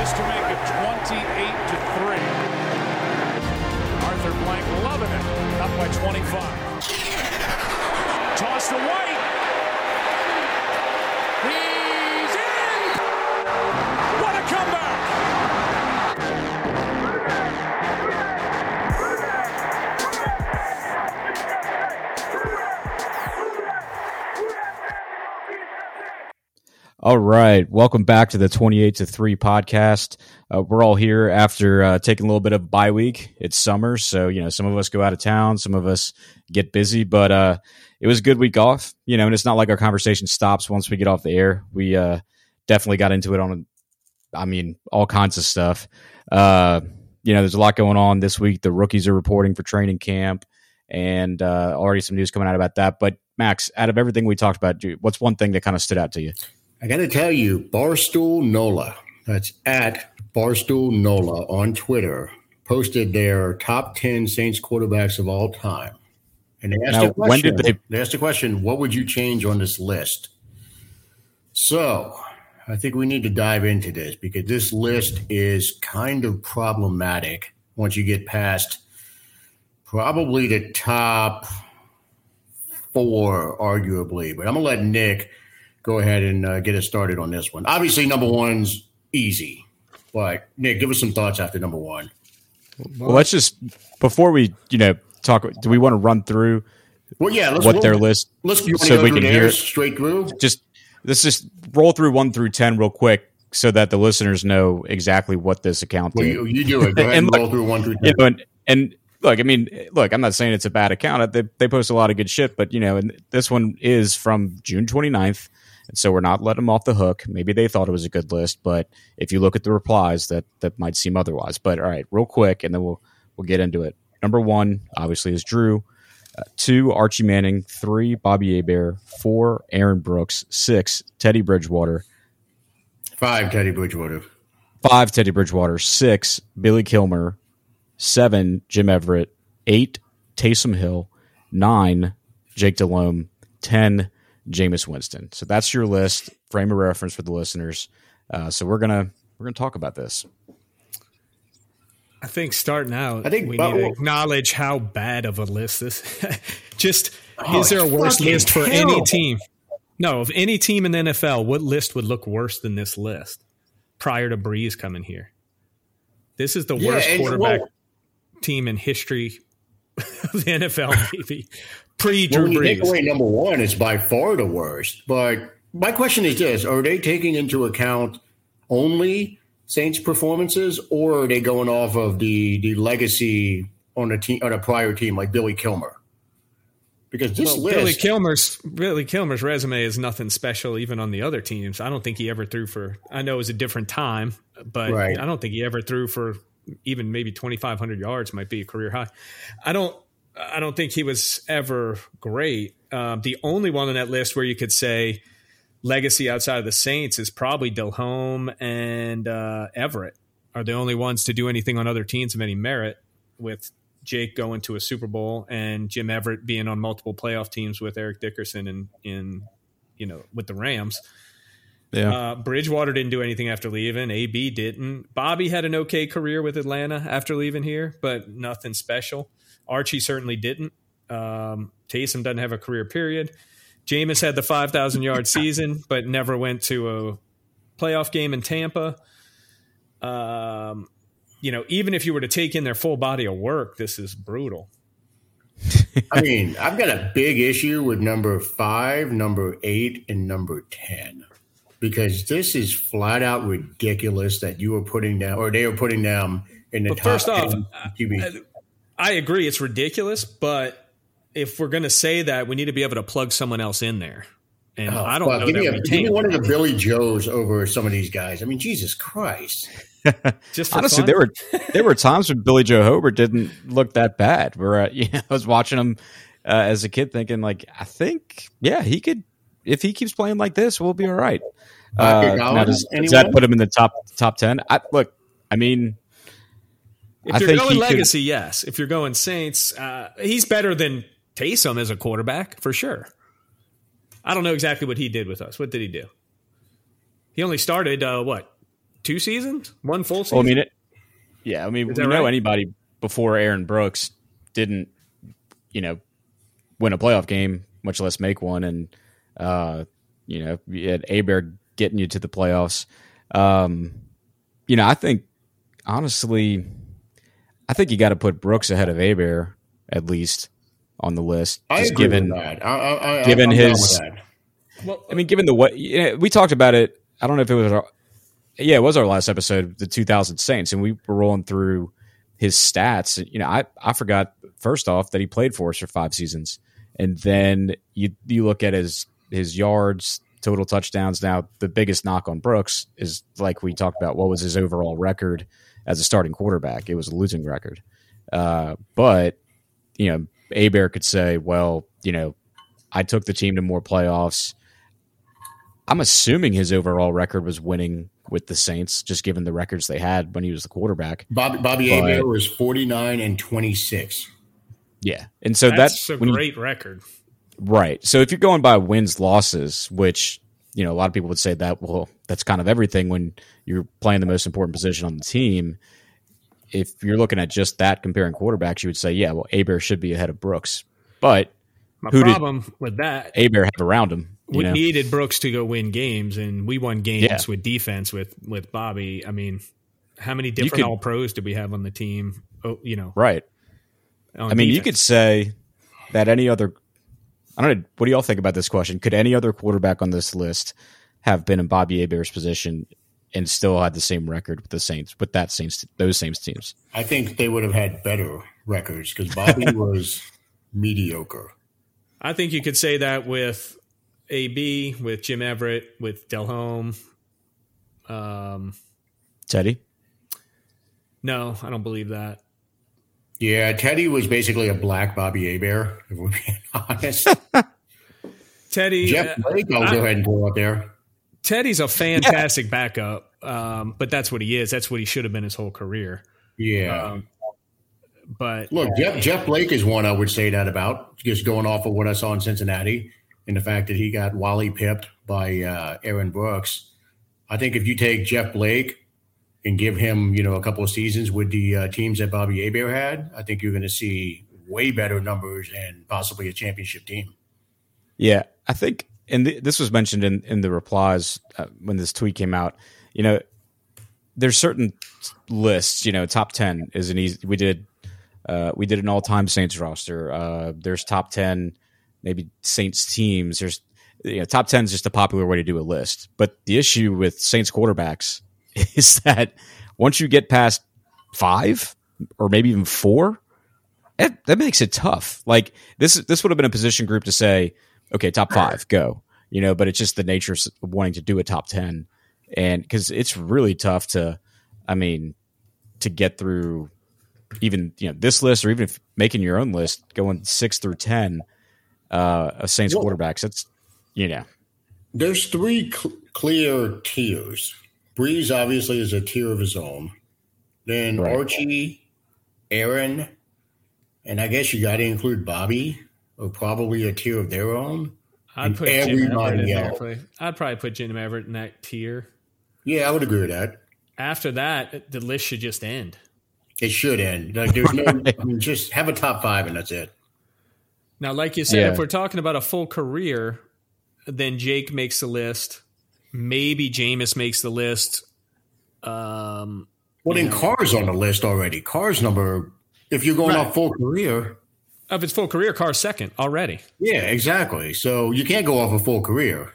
This to make it 28 to 3. Arthur Blank loving it. Up by 25. Toss to White. All right, welcome back to the twenty-eight to three podcast. Uh, we're all here after uh, taking a little bit of bye week. It's summer, so you know some of us go out of town, some of us get busy, but uh, it was a good week off. You know, and it's not like our conversation stops once we get off the air. We uh, definitely got into it on, I mean, all kinds of stuff. Uh, you know, there's a lot going on this week. The rookies are reporting for training camp, and uh, already some news coming out about that. But Max, out of everything we talked about, what's one thing that kind of stood out to you? I got to tell you, Barstool Nola, that's at Barstool Nola on Twitter, posted their top 10 Saints quarterbacks of all time. And they asked, Now, a question, when did they- they asked the question, what would you change on this list? So I think we need to dive into this because this list is kind of problematic once you get past probably the top four, arguably. But I'm going to let Nick go ahead and uh, get us started on this one. Obviously, number one's easy, but Nick, give us some thoughts after number one. Well, let's just before we, you know, talk. Do we want to run through Well, yeah, let's what roll- their list? Let's you so we can hear it? straight through. Just let's just roll through one through ten real quick, so that the listeners know exactly what this account Well, did. you, you do it. Go ahead And and, look, roll through one through you ten. know, and, and look, I mean, look, I'm not saying it's a bad account. They they post a lot of good shit, but you know, and this one is from June 29th, and so we're not letting them off the hook. Maybe they thought it was a good list, but if you look at the replies, that that might seem otherwise. But all right, real quick, and then we'll we'll get into it. Number one, obviously, is Drew. Uh, two, Archie Manning. Three, Bobby Hebert. Four, Aaron Brooks. Six, Teddy Bridgewater. Five, Teddy Bridgewater. Five, Teddy Bridgewater. Six, Billy Kilmer. Seven, Jim Everett. Eight, Taysom Hill. Nine, Jake Delhomme. Ten, Jameis Winston. So that's your list. Frame of reference for the listeners. Uh, so we're gonna we're gonna talk about this. I think starting out, I think- we need to acknowledge how bad of a list this. Just Oh, is there a it's worse list for any team? No, of any team in the NFL, what list would look worse than this list prior to Brees coming here? This is the Yeah, worst quarterback well- team in history of the NFL, maybe pre Well, Drew when you take Brees. away number one, it's by far the worst. But my question is this: Are they taking into account only Saints performances, or are they going off of the the legacy on a team on a prior team like Billy Kilmer? Because this Well, list, Billy Kilmer's Billy Kilmer's resume is nothing special, even on the other teams. I don't think he ever threw for. I know it was a different time, but Right. I don't think he ever threw for even maybe twenty five hundred yards. Might be a career high. I don't. I don't think he was ever great. Um, the only one on that list where you could say legacy outside of the Saints is probably Delhomme and uh, Everett are the only ones to do anything on other teams of any merit. With Jake going to a Super Bowl and Jim Everett being on multiple playoff teams with Eric Dickerson and in you know with the Rams. Yeah. Uh, Bridgewater didn't do anything after leaving. AB didn't. Bobby had an okay career with Atlanta after leaving here, but nothing special. Archie certainly didn't. Um, Taysom doesn't have a career period. Jameis had the 5,000 yard season, but never went to a playoff game in Tampa. Um, you know, even if you were to take in their full body of work, this is brutal. I mean, I've got a big issue with number five, number eight, and number ten because this is flat out ridiculous that you were putting down, or they were putting down in the But top first off, 10 QB. I agree, it's ridiculous, but if we're going to say that, we need to be able to plug someone else in there. And Oh, I don't fuck. know give that me, a, give me one of the Billy Joes over some of these guys. I mean, Jesus Christ. Just for Honestly, fun. there were there were times when Billy Joe Hobart didn't look that bad. Where uh, you know, I was watching him uh, as a kid, thinking like, I think, yeah, he could. If he keeps playing like this, we'll be all right. Uh, Patrick now does, does that put him in the top top ten? I, look, I mean, If I you're think going he could- legacy, yes. If you're going Saints, uh, he's better than Taysom as a quarterback for sure. I don't know exactly what he did with us. What did he do? He only started uh, what two seasons, one full season. Well, I mean, it, yeah, I mean, we that know anybody before Aaron Brooks didn't, you know, win a playoff game, much less make one, and uh, you know, you had Hebert getting you to the playoffs. Um, you know, I think honestly, I think you got to put Brooks ahead of Hebert at least on the list, I just agree given with that. I, I, I, given I'm his- that. well, I mean, given the what yeah, we talked about it, I don't know if it was our, yeah, it was our last episode, the 2000 Saints, and we were rolling through his stats. You know, I I forgot first off that he played for us for five seasons, and then you you look at his his yards, total touchdowns. Now, the biggest knock on Brooks is like we talked about. What was his overall record as a starting quarterback? It was a losing record, uh, but you know, Hebert could say, well, you know, I took the team to more playoffs. I'm assuming his overall record was winning with the Saints, just given the records they had when he was the quarterback. Bobby, Bobby But- Hebert was 49 and 26. Yeah, and so that's, that's, a when you- great record. right. So if you're going by wins losses, which you know a lot of people would say that well, that's kind of everything when you're playing the most important position on the team. If you're looking at just that comparing quarterbacks, you would say, yeah, well, Hebert should be ahead of Brooks, but My Who did- problem with that, Hebert have around him. We know? needed Brooks to go win games, and we won games Yeah. with defense with with Bobby. I mean, how many different could- All Pros did we have on the team? Oh, you know, right. I mean, you could say that any other. I don't know. What do y'all think about this question? Could any other quarterback on this list have been in Bobby Hebert's position and still had the same record with the Saints with that Saints those same teams? I think they would have had better records because Bobby was mediocre. I think you could say that with AB, with Jim Everett, with Delhomme. Um, Teddy. no, I don't believe that. Yeah, Teddy was basically a black Bobby Hebert, if we're being honest. Teddy, Jeff uh, Blake, I'll I- go ahead and throw up there. Teddy's a fantastic backup, um, but that's what he is. That's what he should have been his whole career. Yeah. Um, but Look, Jeff, Jeff Blake is one I would say that about, just going off of what I saw in Cincinnati and the fact that he got Wally pipped by uh, Aaron Brooks. I think if you take Jeff Blake and give him, you know, a couple of seasons with the uh, teams that Bobby Hebert had, I think you're going to see way better numbers and possibly a championship team. Yeah, I think, and th- this was mentioned in in the replies uh, when this tweet came out. You know, there's certain lists. You know, top ten is an easy. We did uh, we did an all time Saints roster. Uh, there's top ten, maybe Saints teams. There's you know, top ten is just a popular way to do a list. But the issue with Saints quarterbacks is that once you get past five or maybe even four, that, that makes it tough. Like this, this would have been a position group to say, okay, top five, go. You know, but it's just the nature of wanting to do a top ten, and because it's really tough to, I mean, to get through even you know this list or even if making your own list, going six through ten uh, of Saints Well- quarterbacks. That's you know, There's three cl- clear tiers. Brees obviously is a tier of his own. Then Right. Archie, Aaron, and I guess you got to include Bobby, or probably a tier of their own. I'd And put Jim Everett everybody in there. else. I'd probably put Jim Everett in that tier. Yeah, I would agree with that. After that, the list should just end. It should end. Like there's no, I mean, just have a top five and that's it. Now, like you said, Yeah. if we're talking about a full career, then Jake makes the list. Maybe Jameis makes the list. Um, Well, then Carr's on the list already. Carr's number, if you're going Right. off full career, of his full career, Carr's second already. yeah, exactly. So you can't go off a full career.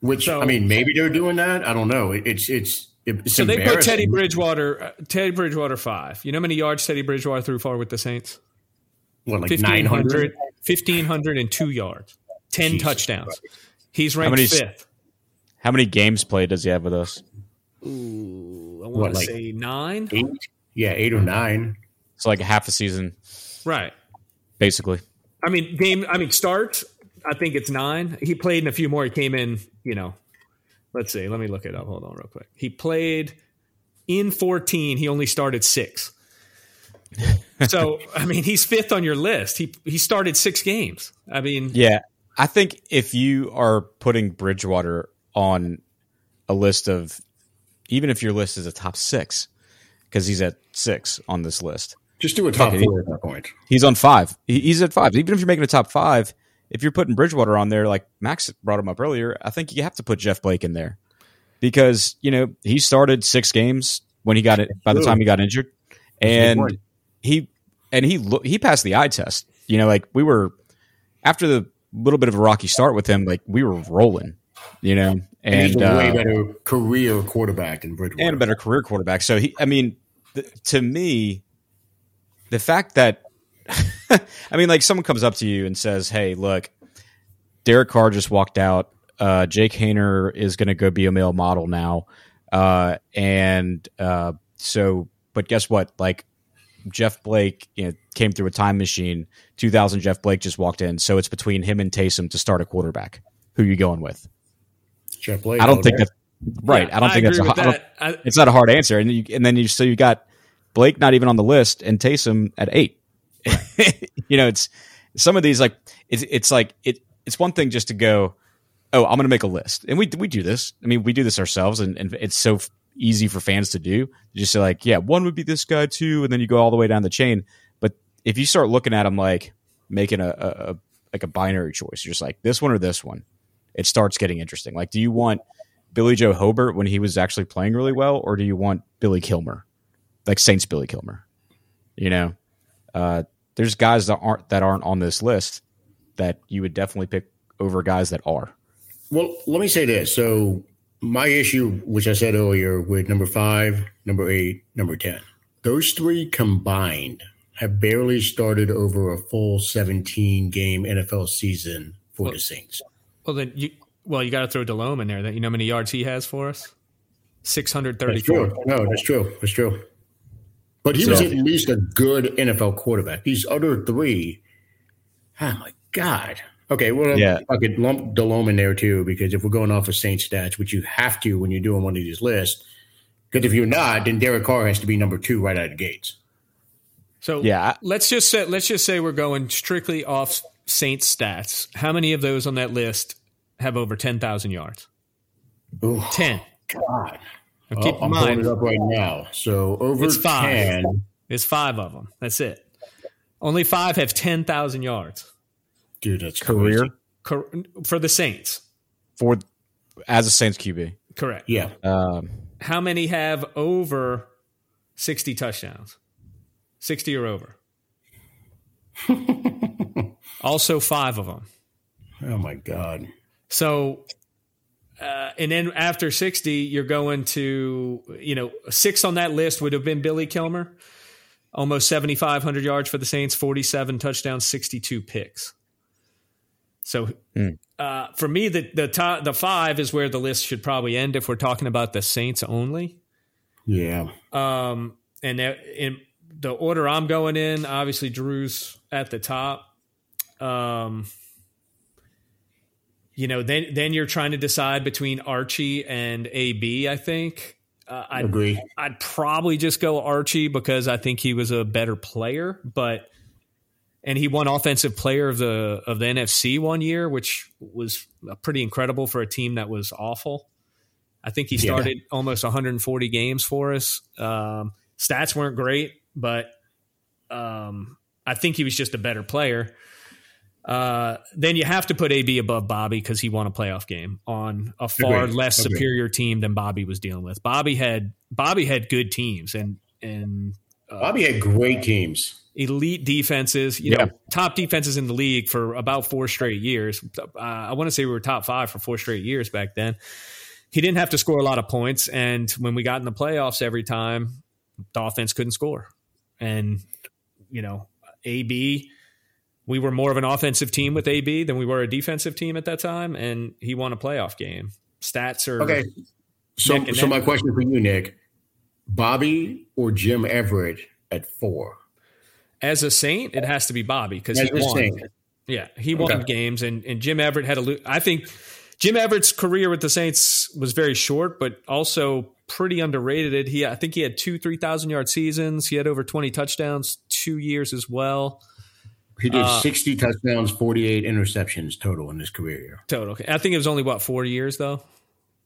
Which So- I mean, maybe they're doing that. I don't know. It, it's it's it's So they put Teddy. Bridgewater, uh, Teddy Bridgewater five. You know how many yards Teddy Bridgewater threw for with the Saints? What, like nine 1,500, hundred? 1,502 yards, 10 Jesus touchdowns. He's ranked how many- fifth. how many games played does he have with us? Ooh, I want to like- say nine. Eight? Yeah, eight or nine. It's like a half a season, Right. basically. I mean, game. I mean, start. I think it's nine. He played in a few more. He came in. You know, let's see. Let me look it up. Hold on, real quick. He played in fourteen. He only started six. so I mean, he's fifth on your list. He he started six games. I mean, Yeah, I think if you are putting Bridgewater on a list of even if your list is a top six, because he's at six on this list. Just do a top four at that point. He's on five. He's at five. Even if you're making a top five, if you're putting Bridgewater on there, like Max brought him up earlier, I think you have to put Jeff Blake in there because you know he started six games when he got it. By the time he got injured, and he and he he passed the eye test. You know, like we were after the little bit of a rocky start with him, like we were rolling. You know, And he's a way uh, better career quarterback than Bridgewater. and a better career quarterback. So he, I mean, th- to me, the fact that, I mean, like someone comes up to you and says, "Hey, look, Derek Carr just walked out. Uh, Jake Haener is going to go be a male model now, uh, and uh, so, but guess what? Like Jeff Blake, you know, came through a time machine. 2000 Jeff Blake just walked in, so it's between him and Taysom to start a quarterback. Who you going with? Jeff Blake. I don't think day. that's right. Yeah, I don't think that's a, agree I don't, that. I- it's not a hard answer. And you, and then you so you got Blake not even on the list and Taysom at eight. you know, it's some of these like it's it's like it it's one thing just to go, oh, I'm going to make a list, and we we do this. I mean, we do this ourselves, and, and it's so easy for fans to do. Just say like, yeah, one would be this guy too, and then you go all the way down the chain. If you start looking at them like making a, a, a like a binary choice, you're just like this one or this one. It starts getting interesting. Like, do you want Billy Joe Hobart when he was actually playing really well, or do you want Billy Kilmer, like Saints Billy Kilmer? You know, uh, there's guys that aren't that aren't on this list that you would definitely pick over guys that are. Well, let me say this. So, my issue, which I said earlier, with number five, number eight, number 10, those three combined have barely started over a full 17 game NFL season for the Saints. well, then you well you got to throw Delhomme in there. That you know how many yards he has for us? Six hundred That's true. No, that's true. That's true. But he was at least a good NFL quarterback. These other three, oh my God. Okay, well, Yeah. I could lump Delhomme in there too, because if we're going off of Saints stats, which you have to when you're doing one of these lists, because if you're not, then Derek Carr has to be number two right out of the gates. So Yeah, let's just say let's just say we're going strictly off Saints stats. How many of those on that list have over ten thousand yards? Ten. God. Now, Oh, keep I'm in pulling mind, it up right now. So over It's five. 10. it's five of them. That's it. Only five have ten thousand yards Dude, that's Career crazy. For the Saints. for as a Saints QB. Correct. Yeah. Um, How many have over sixty touchdowns? Sixty or over. also, five of them. Oh, my God. So, uh, and then after 60, you're going to, you know, six on that list would have been Billy Kilmer, almost 7,500 yards for the Saints, 47 touchdowns, 62 picks. So, uh, for me, the the top, the five is where the list should probably end if we're talking about the Saints only. Yeah. Um, and that- in the order I'm going in, obviously Drew's at the top. Um, you know, then then you're trying to decide between Archie and AB. I think uh, I'd Agree. I'd probably just go Archie because I think he was a better player, but and he won offensive player of the of the NFC one year, which was pretty incredible for a team that was awful. I think he Yeah. started almost 140 games for us. Um, stats weren't great, but um, I think he was just a better player. Uh, then you have to put AB above Bobby because he won a playoff game on a far Agreed. less Agreed. superior team than Bobby was dealing with. Bobby had Bobby had good teams and and Bobby had great teams. elite defenses, you Yeah. know, top defenses in the league for about four straight years. Uh, I want to say we were top five for four straight years back then. He didn't have to score a lot of points, and when we got in the playoffs every time, the offense couldn't score. And you know, AB, we were more of an offensive team with AB than we were a defensive team at that time, and he won a playoff game. Stats are Okay. So, so neck. my question for you, Nick, Bobby or Jim Everett at four? as a Saint, it has to be Bobby because he won. Saint. Yeah, he won Okay. games, and and Jim Everett had a. I think Jim Everett's career with the Saints was very short, but also pretty underrated. He, I think he had two three thousand yard seasons. He had over twenty touchdowns two years as well. He did Uh, 60 touchdowns, 48 interceptions total in his career year. Total. I think it was only what four years though.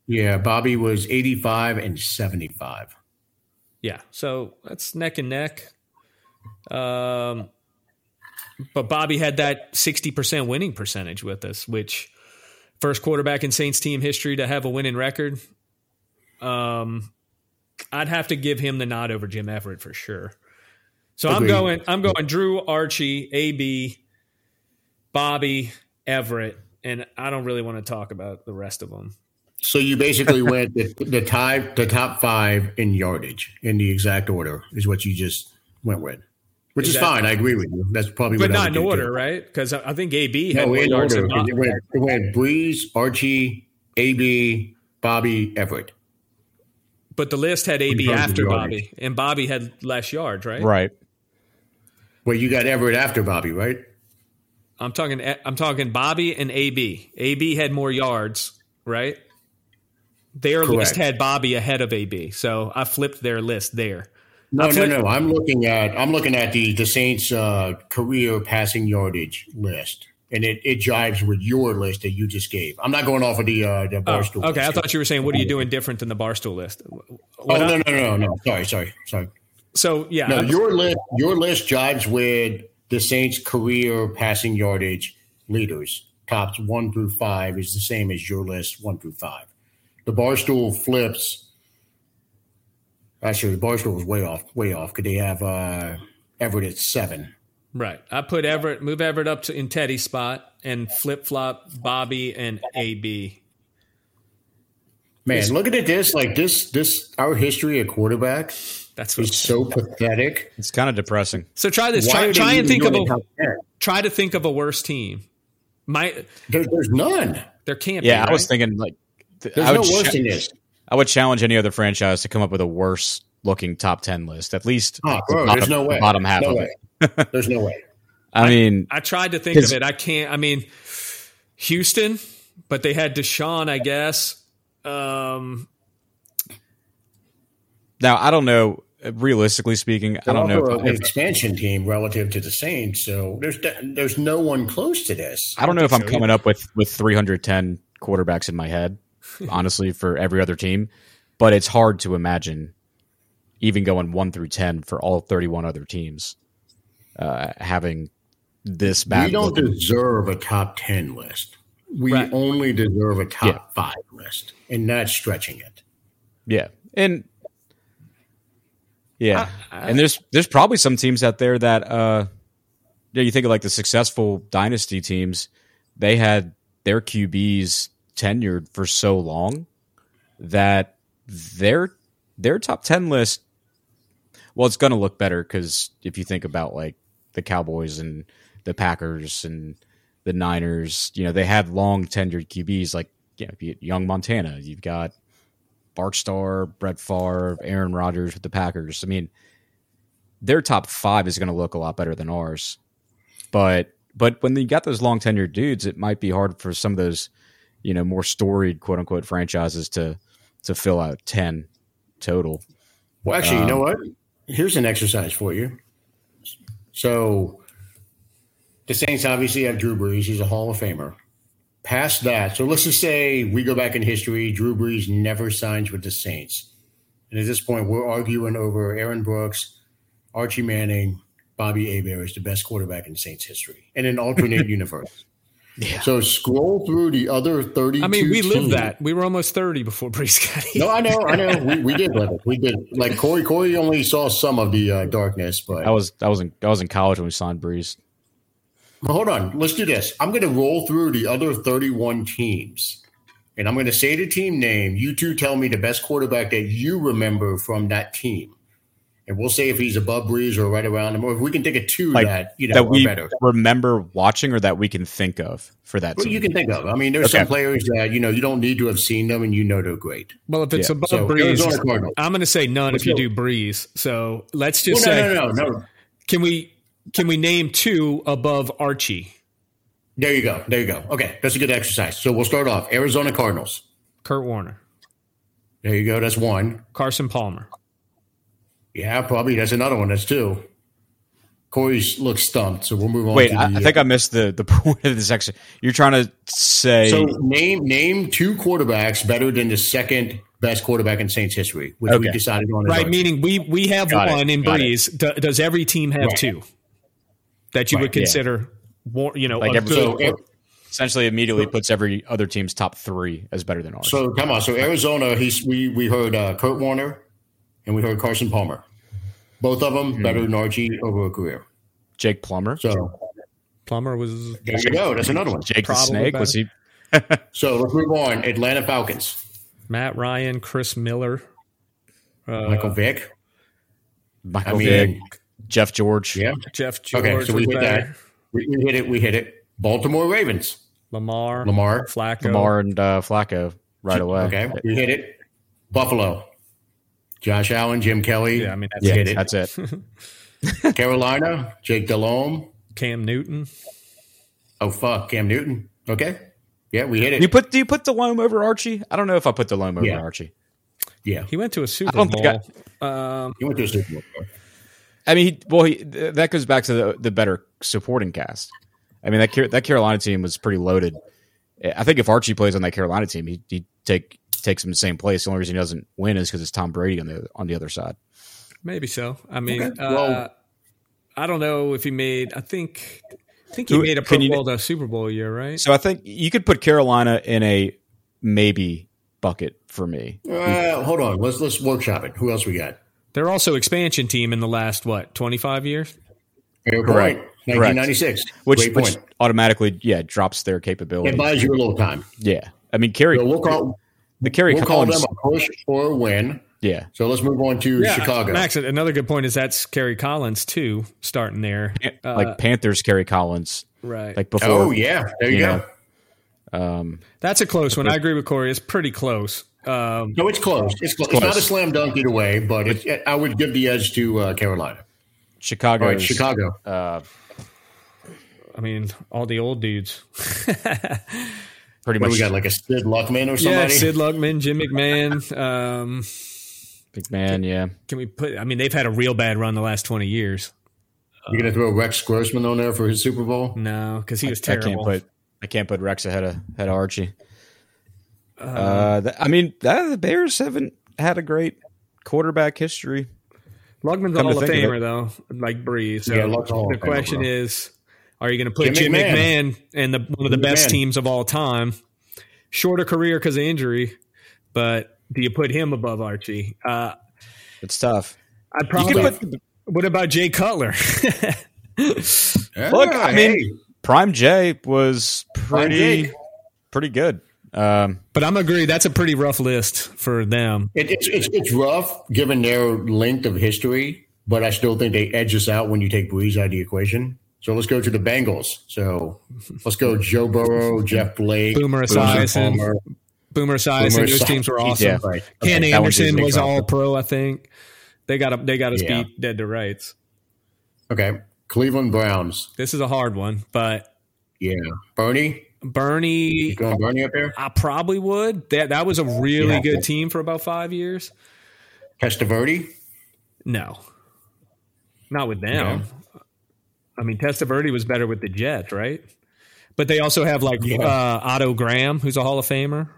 Yeah, Bobby was 85 and 75. Yeah, so that's neck and neck. Um, but Bobby had that 60% winning percentage with us, which first quarterback in Saints team history to have a winning record. Um, I'd have to give him the nod over Jim Everett for sure. So Agreed. I'm going. I'm going. Drew, Archie, AB, Bobby, Everett, and I don't really want to talk about the rest of them. So you basically went the, the tie the top five in yardage in the exact order is what you just went with, which is, Is fine. I agree with you. That's probably But what I not in order, too. right? Because I think AB had No, more in yards order. than It went, it went Brees, Archie, AB, Bobby, Everett. But the list had AB after. Bobby, and Bobby had less yards, right? Right. Well, you got Everett after Bobby, right? I'm talking. I'm talking Bobby and AB. AB had more yards, right? Their Correct. list had Bobby ahead of AB, so I flipped their list there. No, I no, no. I'm looking at I'm looking at the the Saints uh, career passing yardage list, and it, it jives with your list that you just gave. I'm not going off of the uh, the Oh, barstool. okay, I thought you were saying what are you doing different than the Barstool list? Oh What I- no, no, no, no. Sorry, sorry, sorry. So yeah, No, I- your list your list jives with the Saints career passing yardage leaders. Tops one through five is the same as your list one through five. The barstool flips. Actually, the barstool was way off, way off. Could they have uh, Everett at seven? Right. I put Everett, move Everett up to in Teddy's spot, and flip flop Bobby and AB. Man, looking at this, like this, this our history at quarterback That's what. is so pathetic. It's kind of depressing. So try this. Why Try, try and think of a try to think of a worse team. My There, there's none. there can't Yeah, be. I was thinking like th- There's I no worse than this. I would challenge any other franchise to come up with a worse looking top ten list. At least Oh, the bro, bottom, there's no the way. bottom half no of way. it. There's no way. I mean, I tried to think of it. I can't. I mean, Houston, but they had Deshaun, I guess. Um, now I don't know. Realistically speaking, I don't know. They're If, also an expansion team relative to the Saints, so there's there's no one close to this. I don't know if I'm coming up with with 310 quarterbacks in my head, honestly, for every other team. But it's hard to imagine even going one through 10 for all 31 other teams uh, having this bad. We don't looking- deserve a top ten list. We Right. only deserve a top Yeah. five list, and that's stretching it. Yeah, and yeah, and there's there's probably some teams out there that uh, you, know, you think of like the successful dynasty teams, they had their QBs tenured for so long that their their top ten list, well, it's going to look better because if you think about like the Cowboys and the Packers and the Niners, you know, they had long tenured QBs like you know, young Montana. You've got Bart Starr, Brett Favre, Aaron Rodgers with the Packers. I mean, their top five is going to look a lot better than ours. But but when you got those long tenured dudes, it might be hard for some of those, you know, more storied quote unquote franchises to to fill out ten total. Well, actually, you know Um, what? Here's an exercise for you. So, the Saints obviously have Drew Brees. He's a Hall of Famer. Past that, so let's just say we go back in history. Drew Brees never signs with the Saints, and at this point, we're arguing over Aaron Brooks, Archie Manning, Bobby Hebert is the best quarterback in Saints history, in an alternate universe. Yeah. So scroll through the other thirty. I mean, we lived that. We were almost thirty before Brees got here. No, I know, I know. We, we did live it. We did. Like Corey, Corey only saw some of the uh, darkness, but I was I was in I was in college when we signed Brees. Well, hold on. Let's do this. I'm going to roll through the other 31 teams, and I'm going to say the team name. You two tell me the best quarterback that you remember from that team, and we'll say if he's above Brees or right around him, or if we can think of two Like, that you know that we better. remember watching or that we can think of for that Well, team. you can think of. I mean, there's Okay. some players that you know you don't need to have seen them, and you know they're great. Well, if it's Yeah. above So Brees, Arizona Cardinals. I'm going to say none if you do Brees. So let's just Well, say, no, no, no, no. can we can we name two above Archie? There you go. There you go. Okay, that's a good exercise. So we'll start off. Arizona Cardinals. Kurt Warner, There you go. That's one. Carson Palmer, Yeah, probably. That's another one. That's two. Corey looks stumped, so we'll move on. Wait, to I, the, I think I missed the the point of this section. You're trying to say So name name two quarterbacks better than the second best quarterback in Saints history, which we decided on. Right, meaning we we have Got it, one in got. Brees. Do, does every team have Right. two that you Right, would yeah. consider? War, you know, Like every- good- so, essentially immediately puts every other team's top three as better than ours. so come on. So Arizona, he's we we heard uh, Kurt Warner, and we heard Carson Palmer. Both of Hmm. them better than Archie over a career. Jake Plummer, So Plummer was there you go. That's another one. Jake the Snake, was he? So let's move on. Atlanta Falcons. Matt Ryan, Chris Miller. Uh, Michael Vick. Michael I mean, Vick, Jeff George. yeah. Jeff George Okay, so we hit that. We, we hit it. We hit it. Baltimore Ravens. Lamar, Lamar. Flacco. Lamar and uh, Flacco right away. Okay, we hit it. Buffalo. Josh Allen, Jim Kelly. Yeah, I mean that's Yeah, it. that's it. Carolina, Jake Delhomme. Cam Newton. Oh fuck, Cam Newton. Okay, yeah, we hit it. You put do you put Delhomme over Archie? I don't know if I put Delhomme over Yeah. Archie. yeah, He went to a Super don't Bowl. think um, he went to a Super Bowl. I mean, he, well, he, th- that goes back to the the better supporting cast. I mean that that Carolina team was pretty loaded. I think if Archie plays on that Carolina team, he he take takes him to the same place. The only reason he doesn't win is because it's Tom Brady on the on the other side. maybe so. I mean, Okay. uh, Well- I don't know if he made. I think. I think he Who- made a can Pro you- Bowl to Super Bowl year, right? So I think you could put Carolina in a maybe bucket for me. Uh, hold on, let's let's workshop it. Who else we got? They're also expansion team in the last what twenty five years. Fair Correct. point. 1996. Which Great which automatically yeah drops their capability. It buys you a little time. yeah, I mean Kerry So we'll call the Kerry we'll call Collins. them a push or a win. yeah, So let's move on to Chicago. Max. Another good point is that's Kerry Collins too, starting there. Uh, like Panthers Kerry Collins right. like before. Oh yeah, there you, you go. know. um, That's a close one. I agree with Corey. It's pretty close. Um, No, it's close. It's, close. it's not a slam dunk either way, but it, I would give the edge to uh, Carolina. Chicago. All right, Chicago. Uh, I mean, all the old dudes. pretty What much we got? Like a Sid Luckman or somebody. yeah. Sid Luckman, Jim McMahon. Um, big man. Yeah, can we put? I mean, they've had a real bad run the last twenty years. You're gonna throw Rex Grossman on there for his Super Bowl? No, because he was I can't put I can't put Rex ahead of ahead of Archie. Uh, th- I mean, that, the Bears haven't had a great quarterback history. Luckman's a Come to Hall of think of Famer though, like Brees. So Yeah, Luck's the question is, are you going to put Jim Jim McMahon, McMahon. and the, one of the Jim best McMahon. teams of all time, shorter career because of injury, but do you put him above Archie? Uh, It's tough. I'd probably. could put what about Jay Cutler? Yeah, Look, I mean, hey. Prime Jay was pretty Jake. pretty good. Um, but I'm agree that's a pretty rough list for them. It, it's, it's it's rough given their length of history, but I still think they edge us out when you take Brees out of the equation. So let's go to the Bengals. So let's go Joe Burrow, Jeff Blake, Boomer Esiason. Boomer Esiason, those teams were awesome. Yeah. Right. Ken Okay. Anderson was all pro, I think. They got a, they got us Yeah. beat dead to rights. Okay. Cleveland Browns. This is a hard one, but Yeah. Bernie. Bernie, You going Bernie up there? I probably would. That that was a really Yeah. good team for about five years. Testaverde. No, not with them. I mean, Testaverde was better with the Jets, right? But they also have like Yeah. uh, Otto Graham, who's a Hall of Famer.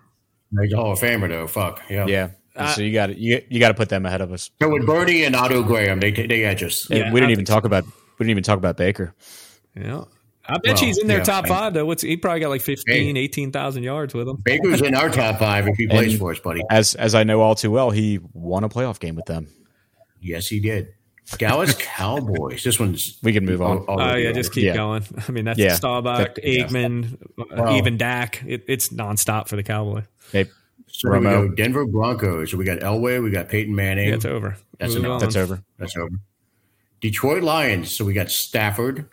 He's a Hall of Famer though. Fuck. Yeah. yeah. Uh, so you got you you got to put them ahead of us. So with Bernie and Otto Graham, they they edge us. Yeah, we didn't even think talk about we didn't even talk about Baker. Yeah. I bet Well, he's in their yeah, top five, though. What's He probably got like 15, 18,000 yards with him. Baker's in our top five if he plays And- for us, buddy. As as I know all too well, he won a playoff game with them. Yes, he did. Dallas Cowboys. This one's We can move on. all- all Oh, over yeah, just keep Yeah. going. I mean, that's Yeah. Staubach, That- Aikman, uh, Wow. even Dak. It, it's nonstop for the Cowboys. Hey, So we go. Denver Broncos. So we got Elway, we got Peyton Manning. Yeah, it's over. That's enough. that's over. That's over. Detroit Lions. So we got Stafford,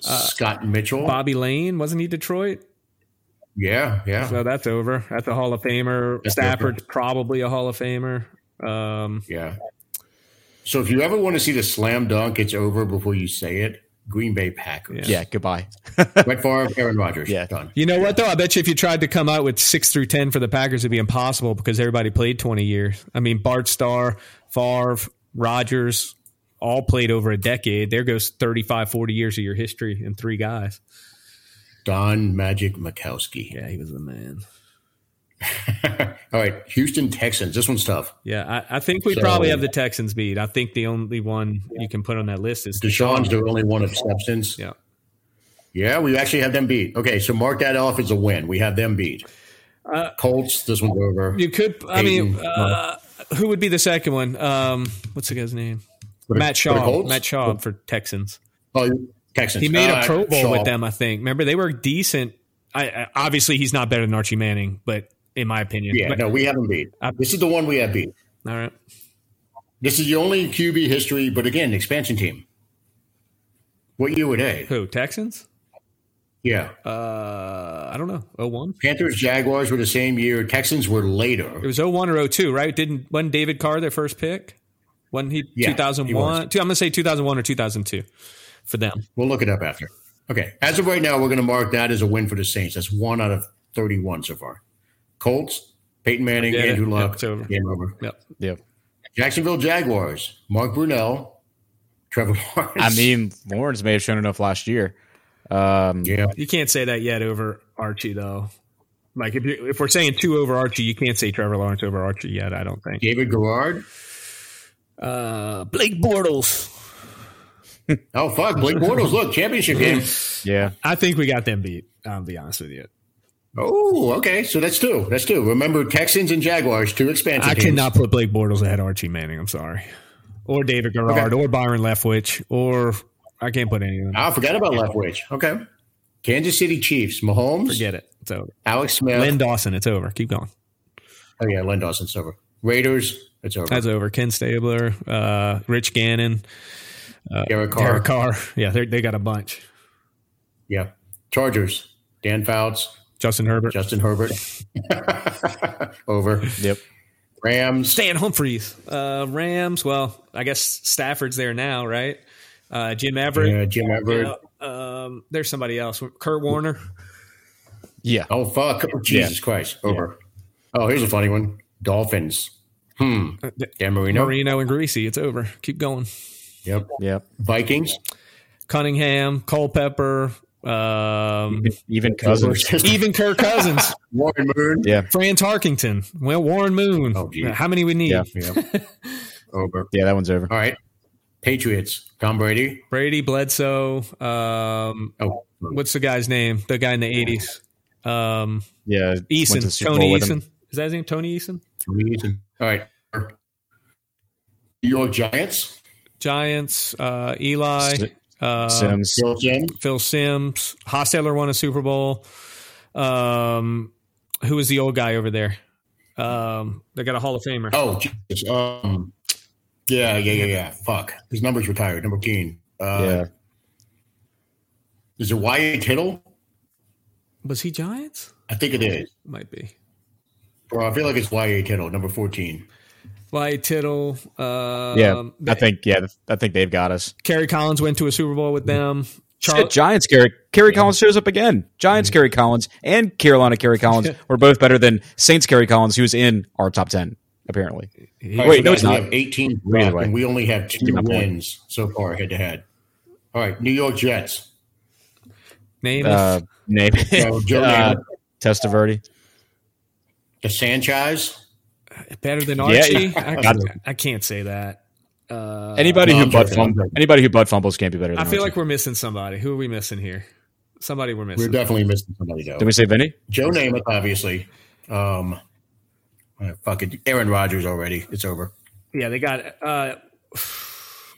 Scott Mitchell. Bobby Layne, wasn't he Detroit? Yeah, yeah, So that's over. That's a Hall of Famer. That's Stafford's probably a Hall of Famer. Um, yeah. So if you ever want to see the slam dunk, it's over before you say it. Green Bay Packers. Yeah, goodbye. Brett Favre, Aaron Rodgers. Yeah. Done. you know what, though? I bet you if you tried to come out with six through 10 for the Packers, it'd be impossible because everybody played 20 years. I mean, Bart Starr, Favre, Rodgers, all played over a decade. There goes 35, 40 years of your history in three guys. Don Magic Majkowski. Yeah, he was the man. All right, Houston Texans. This one's tough. Yeah, I, I think we So- probably have the Texans beat. I think the only one you can put on that list is Deshaun's the only one of substance. Yeah. Yeah, we actually have them beat. Okay, so mark that off as a win. We have them beat. Uh, Colts, this one's over. You could, I mean, uh, who would be the second one? Um, what's the guy's name? For Matt Schaub. Matt Schaub for Texans. Oh, Texans. He made Uh, a Pro Bowl with them, I think. Remember, they were decent. I, I obviously he's not better than Archie Manning, but in my opinion, Yeah, But- no, we haven't beat. I- this is the one we have beat. all right. This is the only QB history, but again, expansion team. What year were they? Who Texans? Yeah. Uh, I don't know. Oh one. Panthers, Jaguars were the same year. Texans were later. It was 01 or 02, right? Didn't when David Carr their first pick? When he Yeah, 2001? he Two, I'm gonna say 2001 or 2002 for them. We'll look it up after. Okay. As of right now, we're going to mark that as a win for the Saints. That's one out of 31 so far. Colts, Peyton Manning, Forget it. Andrew Luck. it's over. Game over. Yep. Yep. Jacksonville Jaguars, Mark Brunell, Trevor Lawrence. I mean, Lawrence may have shown enough last year. Um, yeah. You can't say that yet over Archie though. Like if you if we're saying two over Archie, you can't say Trevor Lawrence over Archie yet. I don't think. David Garrard. Uh, Blake Bortles. Oh, fuck. Blake Bortles, look, championship game. yeah. I think we got them beat. I'll be honest with you. Oh, okay. So that's two. That's two. Remember, Texans and Jaguars, two expansion I teams. cannot put Blake Bortles ahead of Archie Manning. I'm sorry. Or David Garrard, or Byron Leftwich, or I can't put any of them. I forgot about Leftwich. Okay. Kansas City Chiefs, Mahomes, Forget it. It's over. Alex Smith. Len Dawson, it's over. Keep going. oh, yeah, Len Dawson's over. Raiders, it's over. That's over. Ken Stabler, uh, Rich Gannon, Derek Carr. Derek Carr. Yeah, they they got a bunch. Yeah. Chargers, Dan Fouts, Justin Herbert, Justin Herbert. over. Yep. Rams, Stan Humphries, uh, Rams. Well, I guess Stafford's there now, right? Uh, Jim Everett. uh, Jim Everett. Yeah, um, there's somebody else. Kurt Warner. Yeah. Oh, fuck. Oh, Jesus Christ. Over. Oh, here's a funny one Dolphins. Hmm. Dan Marino. Marino and Griese. It's over. Keep going. Yep. Yep. Vikings. Cunningham, Culpepper, um, Even cousins. even Kirk Cousins, Warren Moon. Yeah. Fran Tarkenton, well, Warren Moon. Oh. How many we need? Yeah. Yeah. Over. Yeah, that one's over. All right. Patriots. Tom Brady. Brady, Bledsoe. Um, Oh, what's the guy's name? The guy in the eighties. Um, Yeah. went to Eason, Tony Bowl with him. Eason. Is that his name? Tony Eason. all right. New York Giants. Giants. Uh, Eli. S- Uh, Sims. Bill Sims. Phil Sims. Hostetler won a Super Bowl. Um, who was the old guy over there? Um, they got a Hall of Famer. Oh, Jesus. Um, yeah, yeah, yeah, yeah. Fuck. His number's retired. Number 15. Uh, Yeah. Is it Y.A. Tittle? Was he Giants? I think it is. Might be. Bro, I feel like it's Wyatt Kittle, number 14. Y.A. Tittle. Um, Yeah. I think, yeah, I think they've got us. Kerry Collins went to a Super Bowl with them. Shit, Charles, Giants, Kerry, Kerry Collins shows up again. Giants, Kerry Collins, and Carolina, Kerry Collins were both better than Saints, Kerry Collins, who's in our top 10, apparently. All right, Wait, so no, guys, it's we not. have 18 Either left, way. and we only have two Keep point. wins so far head to head. All right, New York Jets. name Uh, name So, Joe uh, Namath, Testaverde. the Sanchez. Better than Archie. yeah. I, can't, I can't say that. Uh, Anybody no, who butt joking, I'm fumble, joking. anybody who butt fumbles can't be better than I feel Archie. like we're missing somebody. Who are we missing here? Somebody we're missing. We're missing. definitely missing somebody, though. Did we say Vinny? Joe Namath, obviously. Um, uh, fuck it. Aaron Rodgers already. It's over. yeah, they got uh,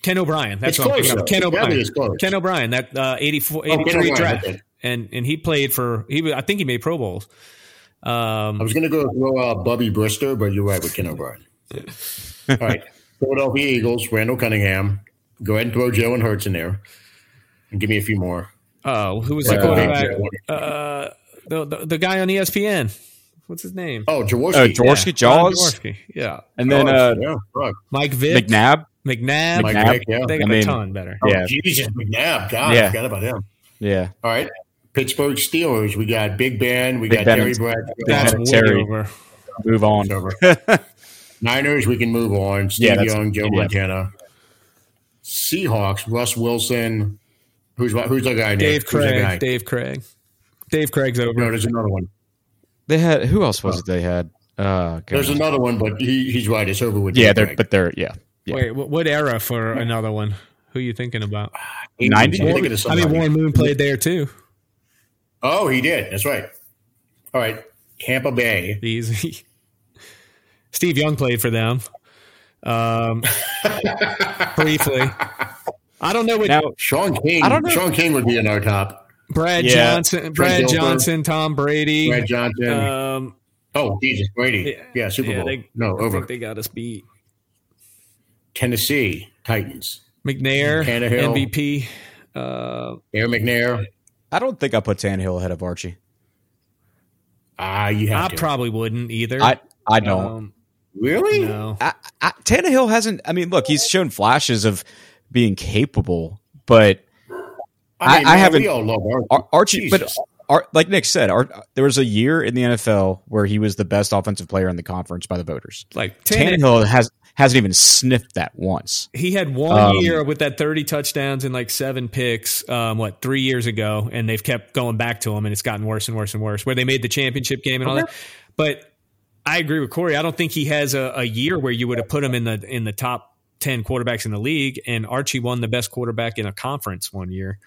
Ken O'Brien. That's It's what close, thinking of. though. Ken O'Brien. it's close. Ken O'Brien. That uh, 84, Oh, 83 O'Brien, draft, and and he played for he. I think he made Pro Bowls. I Um, was going to go throw out Bubby Brister, but you're right with Ken O'Brien. All right. Philadelphia Eagles, Randall Cunningham. Go ahead and throw Jalen Hurts in there. And give me a few more. oh, who was the Like, quarterback? uh, Uh, the, the the guy on ESPN. What's his name? Oh, Jaworski. Oh, Jaworski, Yeah, Jaws, Jaworski. Yeah, and then uh, yeah. Mike Vick, McNabb. McNabb. Mike McNabb. Vick, yeah. They got I a mean- ton better. Oh, Yeah. Jesus, McNabb. God, Yeah. I forgot about him. Yeah, All right. Pittsburgh Steelers. We got Big Ben. We Big got Ben Terry and- Bradshaw. That's Ben Terry. over. move on. Over. Niners, we can move on. Steve Yeah, Young, Joe yeah. Montana. Seahawks, Russ Wilson. Who's who's the guy? Dave Who's that guy? Craig. Dave Craig. Dave Craig's over. No, there's another one. They had who else was it? They had. Uh, There's another one, but he, he's right. It's over with. yeah, Dave they're Craig. but they're yeah. yeah. Wait, what, what era for another one? Who are you thinking about? 80s. 90s? I'm thinking of I mean. Warren Moon played there too. Oh, he did. That's right. All right, Tampa Bay. Easy. Steve Young played for them. Um, briefly. I don't know what Now Shaun King. I don't know. Shaun King would be in our top. Brad Yeah. Johnson, Brad Gilbert. Johnson, Tom Brady. Brad Johnson. Um, oh, Jesus, Brady. yeah, Yeah, Super yeah, Bowl. they- no, I over. think they got us beat. Tennessee Titans. McNair, Tannehill. MVP. Uh, Air McNair. I don't think I put Tannehill ahead of Archie. Ah, you have I to. probably wouldn't either. I I don't. Um, really? no. I, I, Tannehill hasn't. I mean, look, he's shown flashes of being capable, but I- I man, haven't- We all love Archie. Ar- Archie, but Ar- like Nick said, Ar- there was a year in the NFL where he was the best offensive player in the conference by the voters. Like Tannehill, Tannehill has hasn't even sniffed that once. he had one Um, year with that 30 touchdowns and like seven picks, um, what, three years ago, and they've kept going back to him, and it's gotten worse and worse and worse, where they made the championship game and all that. But I agree with Corey. I don't think he has a, a year where you would have put him in the in the top 10 quarterbacks in the league, and Archie won the best quarterback in a conference one year.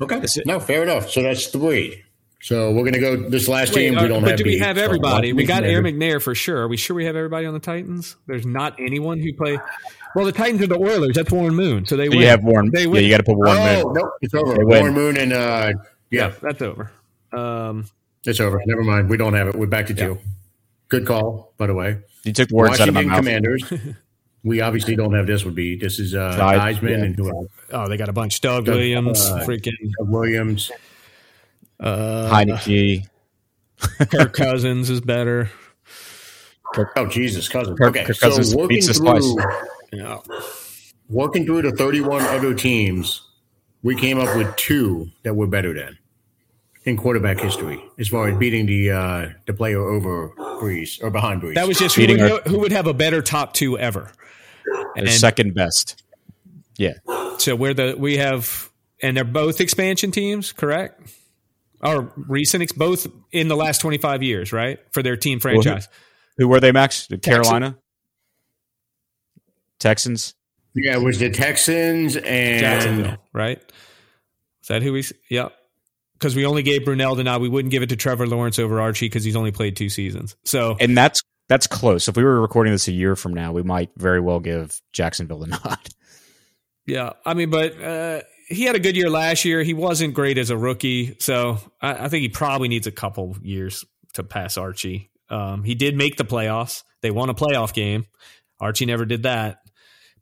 okay. No, fair enough. So that's three. So we're gonna go this last Wait, team. uh, we don't but have. do we the- have so everybody? We got Washington Air McNair for sure. Are we sure we have everybody on the Titans? There's not anyone who play. Well, the Titans are the Oilers. That's Warren Moon. So they So win. you have Warren. They win. Yeah, you got to put Warren. Oh Moon. no, it's over. They win. Warren Moon and uh, yeah, That's over. Um, it's over. Never mind. We don't have it. We're back to two. Good call, by the way. You took the words out of my mouth. Commanders. we obviously don't have this. Would be this is uh, Theis- Theismann yeah. and who else? oh, they got a bunch. Doug Doug, Williams, uh, freaking Doug Williams. Uh, Heinicke. Kirk Cousins is better. Oh Jesus, cousin. Kirk- okay, Kirk so working beats through twice. Yeah. working through the thirty-one other teams, we came up with two that were better than in quarterback history as far as beating the uh, the player over Brees or behind Brees. That was just who Beating would, our- who would have a better top two ever. The And second best. Yeah. so we're the we have, and they're both expansion teams, correct? Or recent, ex- both in the last twenty five years, right? For their team franchise. Who were they, Max? Carolina? Texans? yeah, it was the Texans and Jacksonville, right? Is that who we? s- Yeah, because we only gave Brunell the nod. We wouldn't give it to Trevor Lawrence over Archie because he's only played two seasons. So And that's that's close. If we were recording this a year from now, we might very well give Jacksonville the nod. yeah, I mean, but uh, he had a good year last year. He wasn't great as a rookie, so I, I think he probably needs a couple years to pass Archie. Um, he did make the playoffs. They won a playoff game. Archie never did that,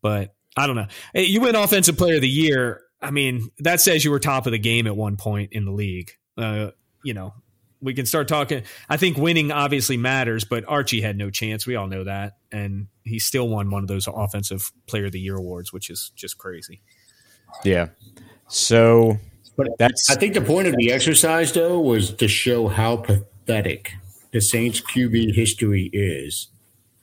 but I don't know. Hey, you win Offensive Player of the Year. I mean, that says you were top of the game at one point in the league. Uh, you know, we can start talking. I think winning obviously matters, but Archie had no chance. We all know that, and he still won one of those Offensive Player of the Year awards, which is just crazy. Yeah. So But that's I think the point of the exercise, though, was to show how pathetic the Saints QB history is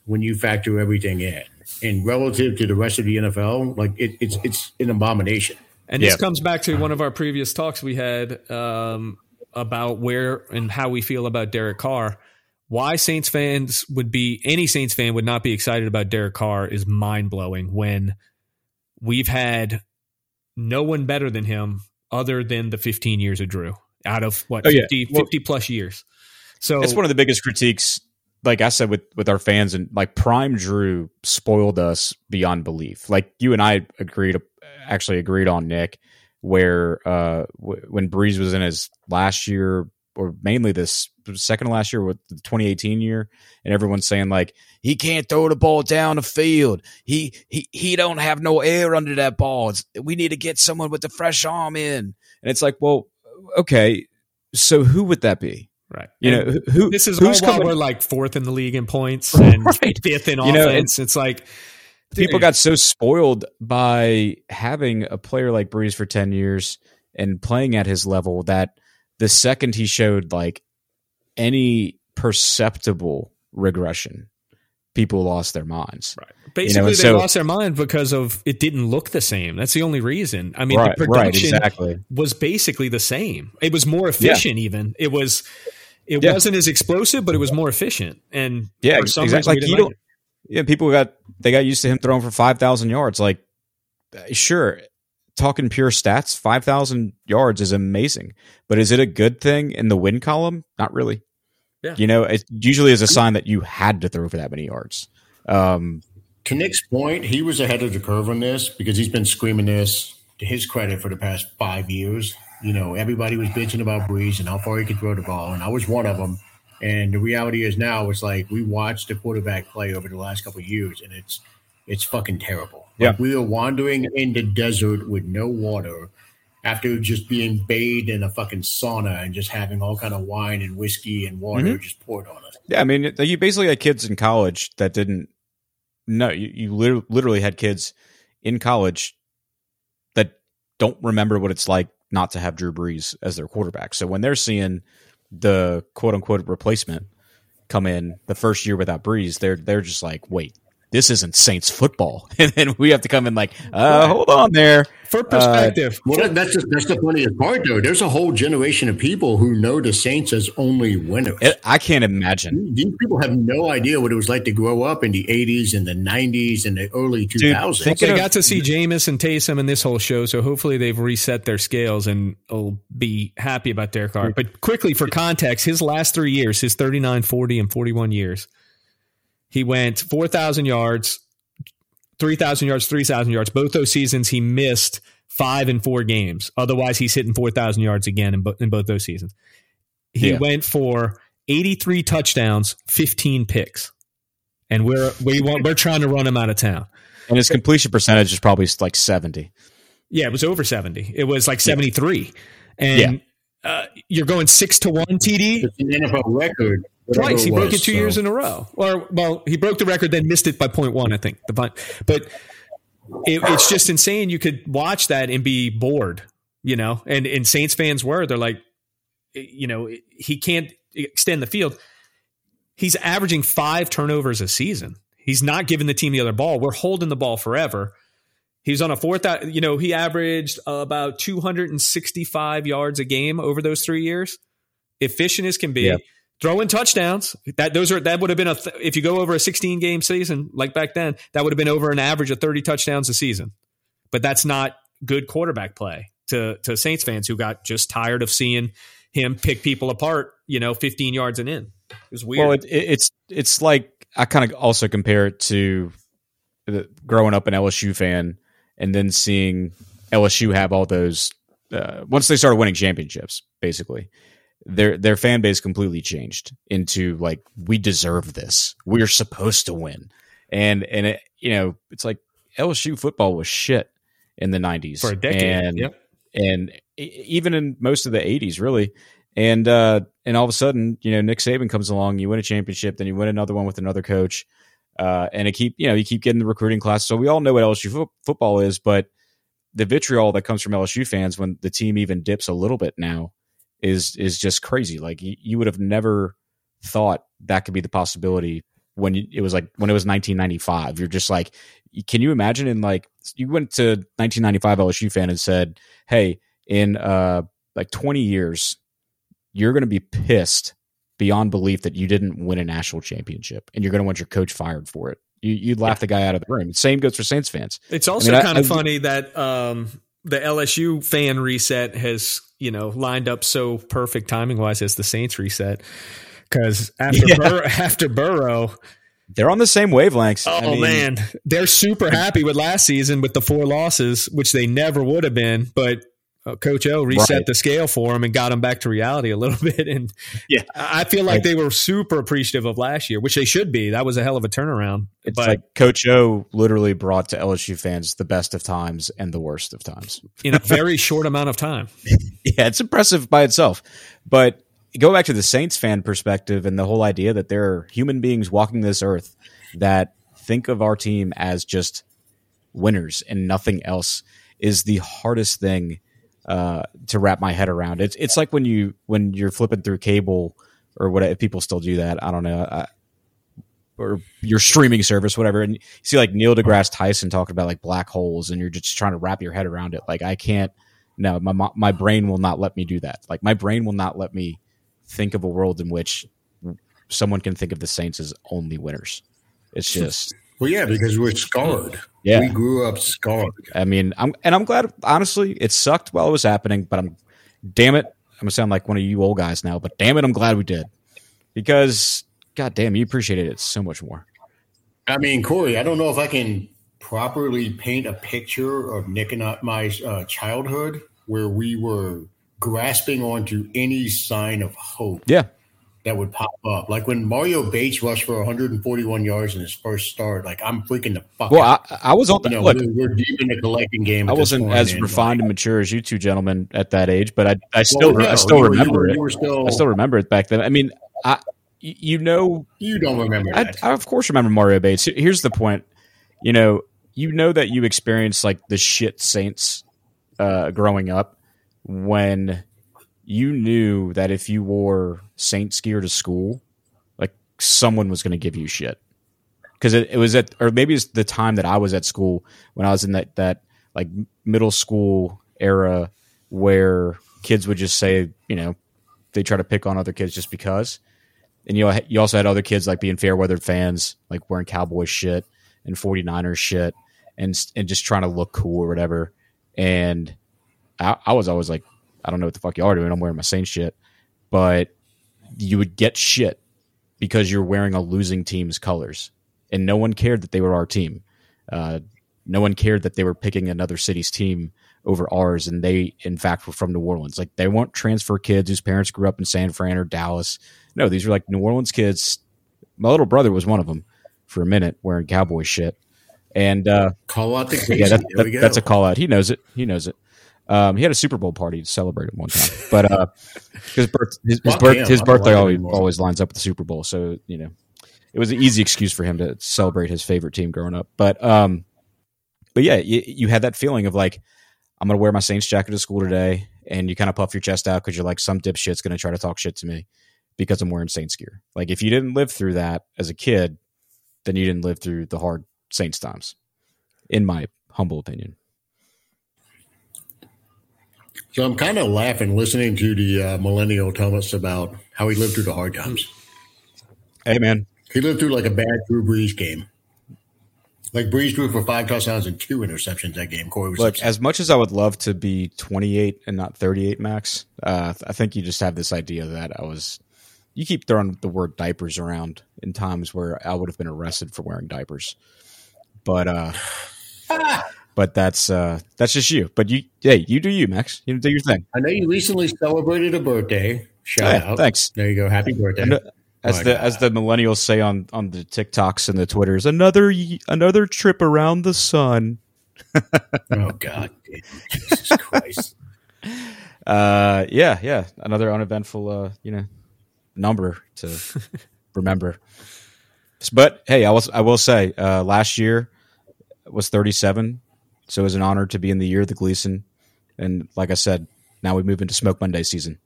when you factor everything in. And relative to the rest of the NFL, like it, it's it's an abomination. And this Yeah. comes back to one of our previous talks we had um, about where and how we feel about Derek Carr. Why Saints fans would be any Saints fan would not be excited about Derek Carr is mind blowing when we've had no one better than him other than the 15 years of Drew out of what Oh, yeah. 50, Well- 50 plus years. So it's one of the biggest critiques like i said with with our fans and like prime drew spoiled us beyond belief like you and i agreed actually agreed on nick where uh w- when brees was in his last year or mainly this second to last year with the 2018 year and everyone's saying like he can't throw the ball down the field he he he don't have no air under that ball it's, we need to get someone with the fresh arm in and it's like well okay so who would that be right. you And- know who- This is who's coming- we're like fourth in the league in points and Right. fifth in You know, offense. it's like people dude, got so spoiled by having a player like Brees for 10 years and playing at his level that the second he showed like any perceptible regression, people lost their minds. Right. Basically, and they so- lost their mind because of it didn't look the same. That's the only reason. I mean, Right, the right, production exactly. was basically the same. It was more efficient. Even it was. It Yeah. wasn't as explosive, but it was more efficient. And Yeah, exactly. Like you like don't. Yeah, people got they got used to him throwing for five thousand yards. Like, sure, talking pure stats, five thousand yards is amazing, but is it a good thing in the win column? Not really. Yeah. You know, it usually is a sign that you had to throw for that many yards. Um, To Nick's point, he was ahead of the curve on this because he's been screaming this to his credit for the past five years. You know, everybody was bitching about Brees and how far he could throw the ball, and I was one of them. And the reality is now it's like we watched the quarterback play over the last couple of years, and it's it's fucking terrible. Yeah. Like we were wandering in the desert with no water after just being bathed in a fucking sauna and just having all kind of wine and whiskey and water Mm-hmm. just poured on us. yeah, I mean, you basically had kids in college that didn't. No, you, you literally had kids in college that don't remember what it's like not to have Drew Brees as their quarterback. So when they're seeing the quote unquote replacement come in the first year without Brees, they're they're just like, wait, this isn't Saints football, and then we have to come in like, uh, hold on there. For perspective, Well, that, that's the, that's the funniest part, though. There's a whole generation of people who know the Saints as only winners. It, I can't imagine. These people have no idea what it was like to grow up in the 80s and the 90s and the early 2000s. think- they of- got to see Jameis and Taysom in this whole show, so hopefully they've reset their scales and will be happy about Derek Carr. But quickly, for context, his last three years, his 39, 40, and 41 years, he went 4,000 yards, 3,000 yards, 3,000 yards. Both those seasons, he missed five and four games. Otherwise, he's hitting 4,000 yards again in, bo- in both those seasons. He Yeah. went for 83 touchdowns, 15 picks. And we're we want we're trying to run him out of town. And his completion percentage is probably like seventy. Yeah, it was over 70. It was like 73. And uh, you're going 6 to 1 TD. It's an NFL record. Whatever Twice. He broke was, it two so. years in a row. Or, well, he broke the record, then missed it by point one, I think. The punt. But it, it's just insane. You could watch that and be bored, you know? And, and Saints fans were. They're like, eh, you know, he can't extend the field. He's averaging five turnovers a season. He's not giving the team the other ball. We're holding the ball forever. He's on a fourth, you know, he averaged about 265 yards a game over those three years. Efficient as can be. Throwing touchdowns. That those are that would have been a th- if you go over a 16 game season like back then, that would have been over an average of 30 touchdowns a season. But that's not good quarterback play to to Saints fans who got just tired of seeing him pick people apart, you know, 15 yards and in. It was weird. Well, it, it, it's it's like I kind of also compare it to the, growing up an LSU fan and then seeing LSU have all those uh, once they started winning championships, basically their their fan base completely changed into like we deserve this, we're supposed to win, and and it, you know it's like LSU football was shit in the '90s for a decade. and yep. and even in most of the 80s really and uh and all of a sudden you know nick saban comes along you win a championship then you win another one with another coach uh and it keep you know you keep getting the recruiting class so we all know what lsu fo- football is but the vitriol that comes from lsu fans when the team even dips a little bit now is is just crazy. Like you, you would have never thought that could be the possibility when you, it was like when it was 1995 you're just like can you imagine in like you went to 1995 lsu fan and said hey in uh like 20 years you're going to be pissed beyond belief that you didn't win a national championship and you're going to want your coach fired for it. You, you'd laugh the guy out of the room. Same goes for saints fans. It's also I- kind of I- funny that um, the LSU fan reset has you know lined up so perfect timing wise as the Saints reset because after Yeah. Bur- after Burrow, they're on the same wavelengths oh I mean, man, they're super happy with last season with the four losses, which they never would have been, but. Uh, Coach O reset Right. the scale for him and got him back to reality a little bit, and Yeah. I I feel like they were super appreciative of last year, which they should be. That was a hell of a turnaround. it's but like coach o literally brought to lsu fans the best of times and the worst of times in a very short amount of time, yeah, it's impressive by itself. But go back to the Saints fan perspective and the whole idea that there are human beings walking this earth that think of our team as just winners and nothing else is the hardest thing uh, to wrap my head around. It's it's like when you when you're flipping through cable or what if people still do that. I don't know. I, or your streaming service, whatever, and you see like Neil deGrasse Tyson talking about like black holes, and you're just trying to wrap your head around it. Like I can't. No, my my brain will not let me do that. Like my brain will not let me think of a world in which someone can think of the Saints as only winners. It's just Well, yeah, because we're scarred. Yeah. we grew up scarred. I mean, I'm and I'm glad. Honestly, it sucked while it was happening, but I'm, damn it, I'm gonna sound like one of you old guys now, but damn it, I'm glad we did because, god damn, you appreciated it so much more. I mean, Corey, I don't know if I can properly paint a picture of Nick and I- my uh, childhood where we were grasping onto any sign of hope Yeah, that would pop up. Like when Mario Bates rushed for 141 yards in his first start, like I'm freaking the fuck well, out. I, I was on you the know, look. we're, we're deep in the collecting game. I wasn't as and, refined like, and mature as you two gentlemen at that age, but I, I still, well, I still you were- you remember were- it. You were still, I still remember it back then. I mean, I, you know, you don't remember I. I of course remember Mario Bates. Here's the point. You know, you know that you experienced like the shit Saints uh, growing up when you knew that if you wore Saints gear to school, like someone was going to give you shit. Because it, it was at, or maybe it's the time that I was at school when I was in that that like middle school era where kids would just say, you know, they try to pick on other kids just because and you you also had other kids like being fair weather fans, like wearing cowboy shit and 49ers shit and and just trying to look cool or whatever. And I, I was always like, I don't know what the fuck y'all are doing. I'm wearing my Saints shit, but you would get shit because you're wearing a losing team's colors, and no one cared that they were our team. Uh, no one cared that they were picking another city's team over ours, and they, in fact, were from New Orleans. Like they weren't transfer kids whose parents grew up in San Fran or Dallas. No, these were like New Orleans kids. My little brother was one of them for a minute wearing cowboy shit, and uh, Call out the yeah, that, that- that's a call out. He knows it. He knows it. Um, he had a Super Bowl party to celebrate it one time, but uh, his birth his, his, birth, his birthday always, always lines up with the Super Bowl, so you know it was an easy excuse for him to celebrate his favorite team growing up. But um, but yeah, you, you had that feeling of like I'm gonna wear my Saints jacket to school today, and you kind of puff your chest out because you're like some dipshit's gonna try to talk shit to me because I'm wearing Saints gear. Like if you didn't live through that as a kid, then you didn't live through the hard Saints times, in my humble opinion. So I'm kind of laughing listening to the uh, millennial tell us about how he lived through the hard times. Hey man, He lived through like a bad Drew Brees game. Like Brees threw for five touchdowns and two interceptions that game. Corey was Look, upset. as much as I would love to be 28 and not 38 max, uh, I think you just have this idea that I was. You keep throwing the word diapers around in times where I would have been arrested for wearing diapers, but uh, but that's uh, that's just you. But you, hey, you do you, Max. You do your thing. I know you recently celebrated a birthday. Shout Yeah, out. thanks. There you go. Happy birthday. I know- As My the God. as the millennials say on on the TikToks and the Twitters, another another trip around the sun. Oh God. Jesus Christ. Uh, yeah, yeah, another uneventful, uh, you know, number to remember. But hey, I was I will say, uh, last year was 37, so it was an honor to be in the year of the Gleason, and like I said, now we move into Smoke Monday season,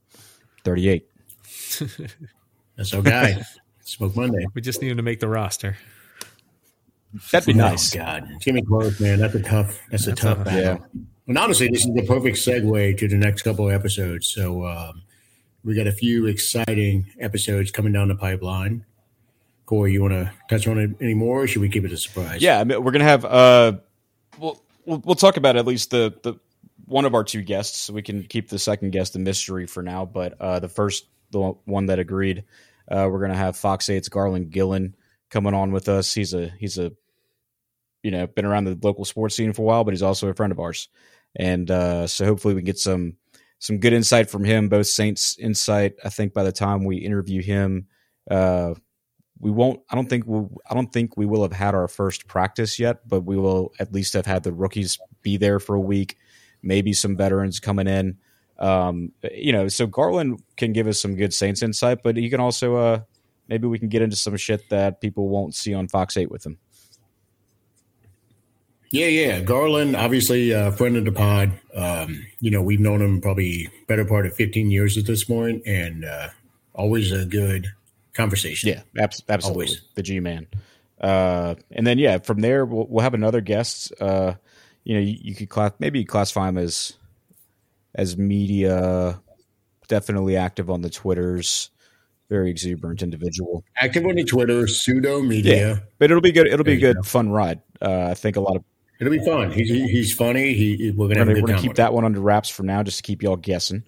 38. That's our guy. Smoke Monday. We just need him to make the roster. That'd be nice. Oh God. Jimmy gonna close, man. That's a tough that's a That's tough a- battle. Yeah. And honestly, this is the perfect segue to the next couple of episodes. So um, we got a few exciting episodes coming down the pipeline. Corey, you want to touch on it anymore, or should we keep it a surprise? Yeah, I mean, we're gonna have uh, we'll, we'll we'll talk about at least the the one of our two guests. We can keep the second guest a mystery for now, but uh, the first the one that agreed, uh, we're gonna have Fox 8's Garland Gillen coming on with us. He's a he's a you know been around the local sports scene for a while, but he's also a friend of ours, and uh, so hopefully we get some some good insight from him, both Saints insight. I think by the time we interview him. Uh, we won't i don't think we'll, i don't think we will have had our first practice yet but we will at least have had the rookies be there for a week maybe some veterans coming in um, you know so garland can give us some good saints insight but he can also uh, maybe we can get into some shit that people won't see on fox 8 with him Yeah, yeah. Garland, obviously a friend of the pod. Um, you know, we've known him probably better part of 15 years at this point, and uh, always a good conversation. Yeah, abs- absolutely. Always. The G man. Uh, and then yeah, from there we'll, we'll have another guest. Uh, you know, you, you could class maybe classify him as as media, definitely active on the Twitters, very exuberant individual. Active on the Twitter, pseudo media. Yeah, But it'll be good. It'll be a good, fun ride. Uh, I think a lot of It'll be fun. He's he's funny. He, he- we're gonna we're gonna, we're gonna keep that one under wraps for now, just to keep y'all guessing.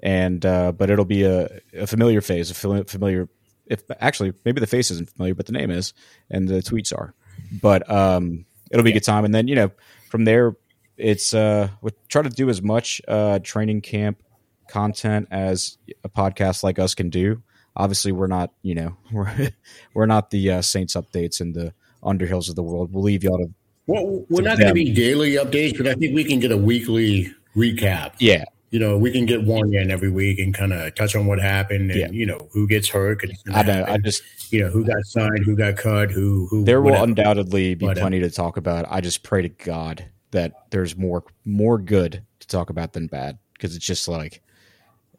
And uh, but it'll be a, a familiar phase, a familiar. If actually maybe the face isn't familiar, but the name is, and the tweets are. But um, it'll be a good time. And then you know from there, it's uh, we try to do as much uh, training camp content as a podcast like us can do. Obviously, we're not you know we're we're not the uh, Saints updates and the Underhills of the world. We'll leave y'all to. Well, we're to not going to be daily updates, but I think we can get a weekly recap. yeah You know, we can get one in every week and kind of touch on what happened and Yeah. you know who gets hurt. I know I just you know who got signed, who got cut, who who. there will undoubtedly be uh, plenty to talk about. I just pray to God that there's more more good to talk about than bad because it's just like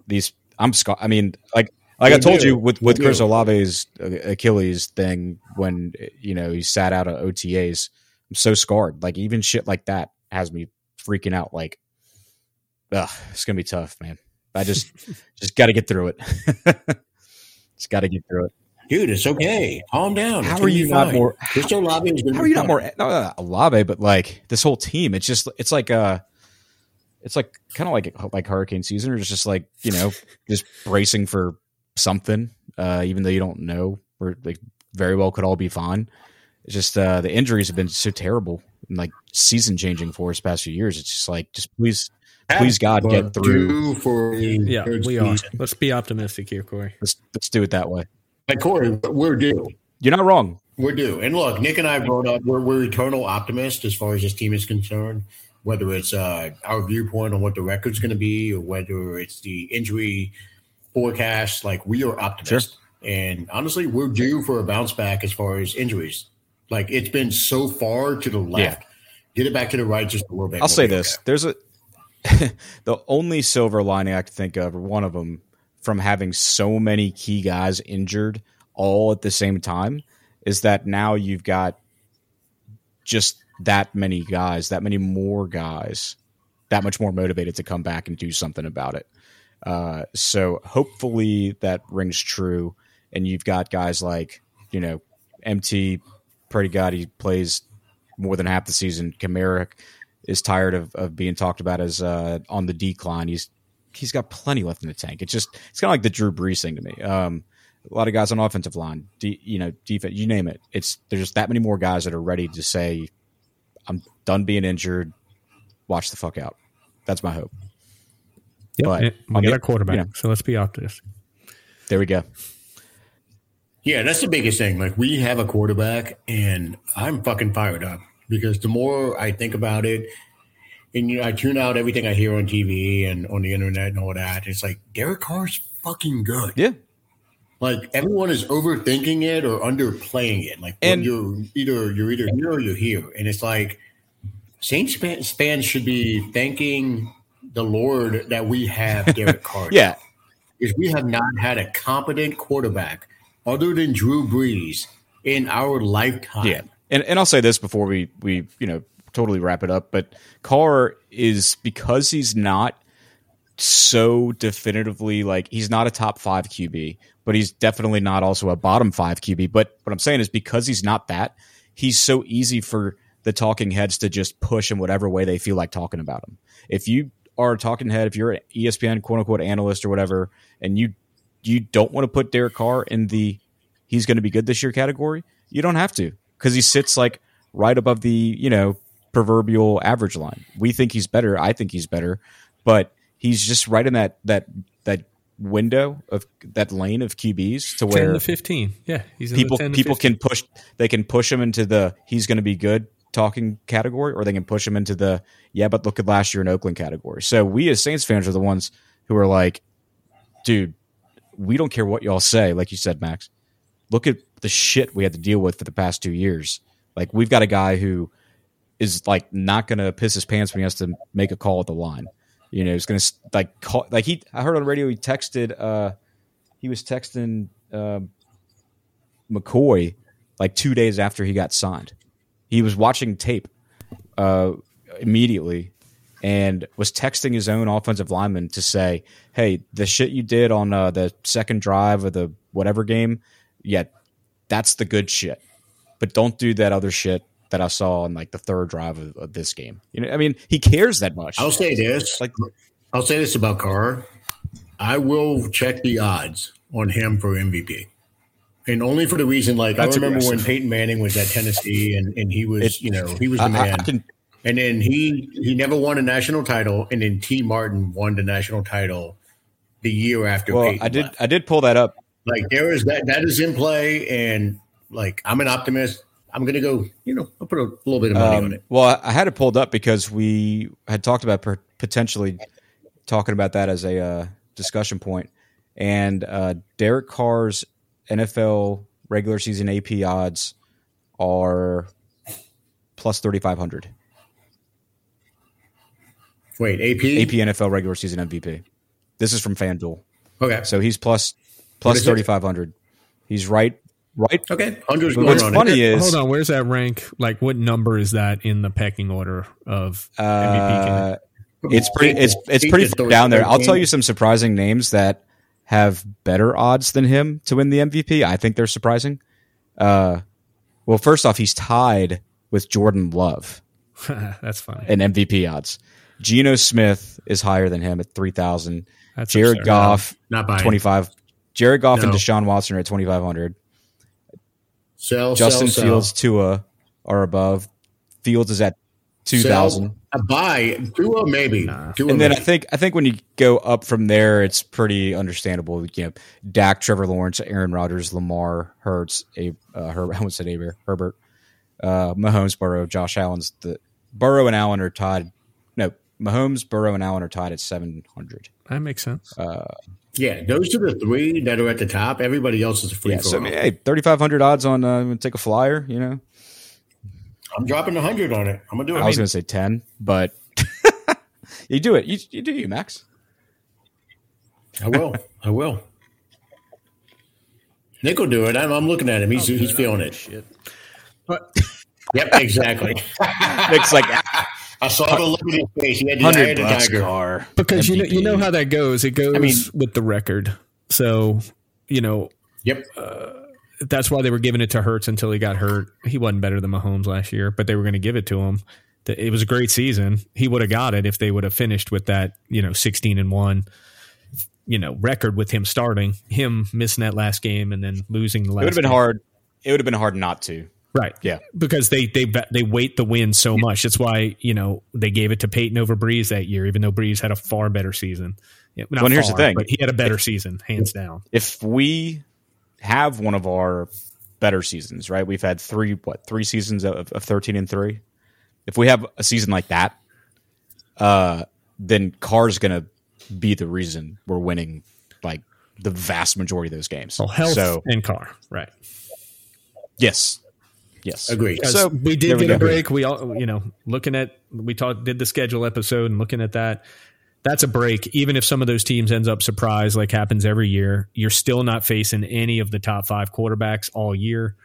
these. I'm scar. I mean, like like I told do. you with with do. Chris Olave's uh, Achilles thing when you know he sat out of OTAs. I'm so scarred. Like even shit like that has me freaking out. Like, ugh, it's gonna be tough, man. I just just got to get through it. just got to get through it. dude. It's okay. Calm down. How are you not fine. more- Olave is How are you not fine. more no, no, Olave, but like this whole team? It's just it's like uh it's like kind of like like hurricane season, or it's just like you know just bracing for something, uh, even though you don't know, or like very well could all be fine. It's just uh, the injuries have been so terrible and like season changing for us past few years. It's just like just please, please God, get through. due for the Yeah, third we are. Let's be optimistic here, Corey. Let's let's do it that way. Like Corey, we're due. You're not wrong. We're due. And look, Nick and I brought up we're, we're eternal optimists as far as this team is concerned. Whether it's uh, our viewpoint on what the record's going to be, or whether it's the injury forecast, like we are optimists. And honestly, we're due for a bounce back as far as injuries. Like it's been so far to the left. Get it back to the right just a little bit. I'll say this: okay. there's a the only silver lining I can think of, or one of them, from having so many key guys injured all at the same time, is that now you've got just that many guys, that many more guys, that much more motivated to come back and do something about it. Uh, so hopefully that rings true, and you've got guys like you know MT. pretty God he plays more than half the season. Kamara is tired of, of being talked about as uh, on the decline. He's he's got plenty left in the tank. It's just it's kind of like the Drew Brees thing to me. Um, a lot of guys on offensive line, de, you know, defense, you name it. It's there's just that many more guys that are ready to say, "I'm done being injured. Watch the fuck out." That's my hope. But And we on got the- our quarterback, you know, so let's be optimistic. there we go. Yeah, that's the biggest thing. Like we have a quarterback, and I'm fucking fired up because the more I think about it, and you know, I tune out everything I hear on TV and on the internet and all that. It's like Derek Carr's fucking good. Yeah, Like everyone is overthinking it or underplaying it. Like And- you're either you're either here or you're here, and it's like Saints fans should be thanking the Lord that we have Derek Carr. yeah. is we have not had a competent quarterback other than Drew Brees in our lifetime. Yeah, and and I'll say this before we we you know totally wrap it up, but Carr is because he's not so definitively like he's not a top five QB, but he's definitely not also a bottom five QB. But what I'm saying is because he's not that, he's so easy for the talking heads to just push in whatever way they feel like talking about him. If you are a talking head, if you're an ESPN quote unquote analyst or whatever, and you you don't want to put Derek Carr in the he's going to be good this year category, you don't have to because he sits like right above the you know proverbial average line. We think he's better. I think he's better, but he's just right in that that that window of that lane of QBs to where to fifteen. Yeah, he's in people the 10 to people 15. can push they can push him into the he's going to be good talking category or they can push him into the yeah but look at last year in Oakland category. So we as Saints fans are the ones who are like dude, we don't care what y'all say like you said Max. Look at the shit we had to deal with for the past 2 years. Like we've got a guy who is like not going to piss his pants when he has to make a call at the line. You know, he's going to like call like he I heard on radio he texted uh he was texting um McCoy like two days after he got signed. He was watching tape uh, immediately and was texting his own offensive lineman to say, "Hey, the shit you did on uh, the second drive of the whatever game, yeah, that's the good shit. But don't do that other shit that I saw on like the third drive of, of this game. You know, I mean, he cares that much. I'll say this. Like- I'll say this about Carr. I will check the odds on him for MVP. And only for the reason, like That's I remember when. Peyton Manning was at Tennessee, and, and he was, It- you know, he was the I- man. I can and then he he never won a national title, and then Tee Martin won the national title the year after. well, Peyton I did left. I did pull that up. Like there is that that is in play, and like I'm an optimist. I'm gonna go. You know, I'll put a little bit of money on Um, it. well, I had it pulled up because we had talked about per- potentially talking about that as a uh, discussion point, and uh, Derek Carr's NFL regular season AP odds are plus thirty five hundred. Wait, AP. AP NFL regular season MVP. This is from FanDuel, Okay. so he's plus plus is it? thirty five hundred. He's right, right. Okay. Hundreds But going what's on funny it. is Hold on, where's that rank? Like, what number is that in the pecking order of MVP? Uh, it's pretty it's it's pretty far down there. I'll tell you some surprising names that have better odds than him to win the MVP. I think they're surprising. Uh, well, first off, he's tied with Jordan Love That's funny. in MVP odds. Geno Smith is higher than him at three thousand. Jared absurd. Goff Not buying. twenty five. Jared Goff and Deshaun Watson are at twenty five hundred. Sell, Justin sell, Fields, Tua are above. Fields is at two sell. thousand. A buy. Tua maybe. Tua And then I think I think when you go up from there, it's pretty understandable. You know, Dak, Trevor Lawrence, Aaron Rodgers, Lamar, Hurts, a uh, Her- I almost said Aber, Herbert, uh, Mahomes, Burrow, Josh Allen's the Burrow and Allen are tied. No, Mahomes, Burrow, and Allen are tied at seven hundred. That makes sense. Yeah, those are the three that are at the top. Everybody else is a free Yeah, for so I all. mean, hey, thirty five hundred odds on uh, take a flyer. You know, I'm dropping a hundred on it. I'm gonna do it. I was going to say ten, but you do it. You, you do you, Max. I will. I will. Nick will do it. I'm, I'm looking at him. He's he's feeling it. But Yep, exactly. Nick's like I saw the look in his face. He had the eye hundred of the bucks car because you know you know how that goes. It goes mean- with the record. So you know Yep. Uh, that's why they were giving it to Hurts until he got hurt. He wasn't better than Mahomes last year, but they were going to give it to him. It was a great season. He would have got it if they would have finished with that, you know, sixteen and one, you know, record with him starting, him missing that last game and then losing the last. It would have been game. hard. It would have been hard not to. Right? Yeah. because they they they weight the win so much. That's why you know they gave it to Peyton over Brees that year, even though Brees had a far better season. Yeah, not Well, here's the thing. but he had a better season, hands down. if we have one of our better seasons, right? We've had three, what, three seasons of, of 13 and three. If we have a season like that, uh, then Carr's going to be the reason we're winning like the vast majority of those games. So health So, and car, right? yes. Yes. Agreed. Because So we there did we get a break. We all, you know, looking at we talked did the schedule episode and looking at that. That's a break. Even if some of those teams ends up surprised, like happens every year, you're still not facing any of the top five quarterbacks all year.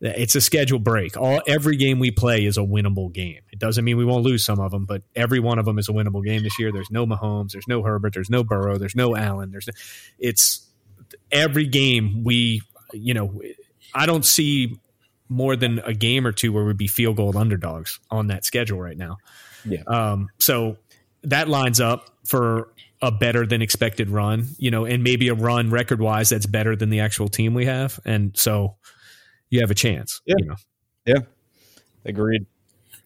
It's a schedule break. All every game we play is a winnable game. It doesn't mean we won't lose some of them, but every one of them is a winnable game this year. There's no Mahomes, there's no Herbert, there's no Burrow, there's no Allen. There's it's every game we, you know, I don't see more than a game or two where we'd be field goal underdogs on that schedule right now. Yeah. Um, so that lines up for a better than expected run, you know, and maybe a run record wise that's better than the actual team we have. And so you have a chance, Yeah. you know. Yeah. Agreed.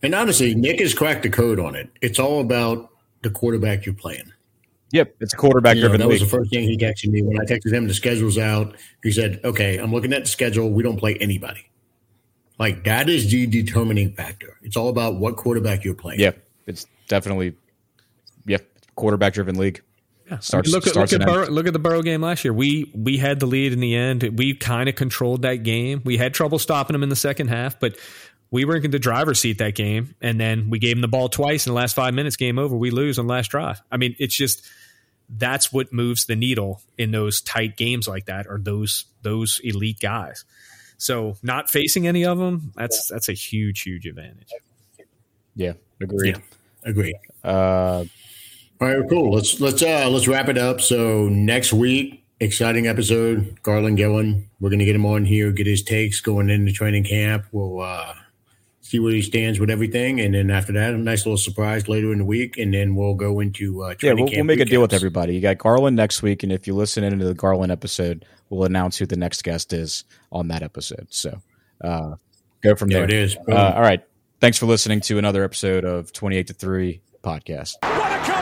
And honestly, Nick has cracked the code on it. It's all about the quarterback you're playing. Yep. It's a quarterback You know, driven that was the first thing he texted me when I texted him. The schedule's out. He said, "Okay, I'm looking at the schedule. We don't play anybody." Like that is the determining factor. It's all about what quarterback you're playing. Yeah. It's definitely, yeah, quarterback driven league. Yeah. Starts- look at look at, Burrow, look at the Burrow game last year. We we had the lead in the end. We kind of controlled that game. We had trouble stopping them in the second half, but we were in the driver's seat that game. And then we gave them the ball twice in the last five minutes. Game over. We lose on last drive. I mean, it's just that's what moves the needle in those tight games like that, or those those elite guys. So not facing any of them, that's that's a huge, huge advantage. Yeah, agreed. Yeah, agreed. Uh, All right, cool. Let's let's uh let's wrap it up. So next week, exciting episode. Garland Gillen. We're gonna get him on here, get his takes going into training camp. We'll uh see where he stands with everything, and then after that, a nice little surprise later in the week, and then we'll go into uh, yeah, we'll, camp we'll make a deal with everybody. You got Garland next week, and if you listen into the Garland episode, we'll announce who the next guest is on that episode. So uh, go from There there. It is. Uh, all right. Thanks for listening to another episode of 28 to 3 podcast. What a comeback!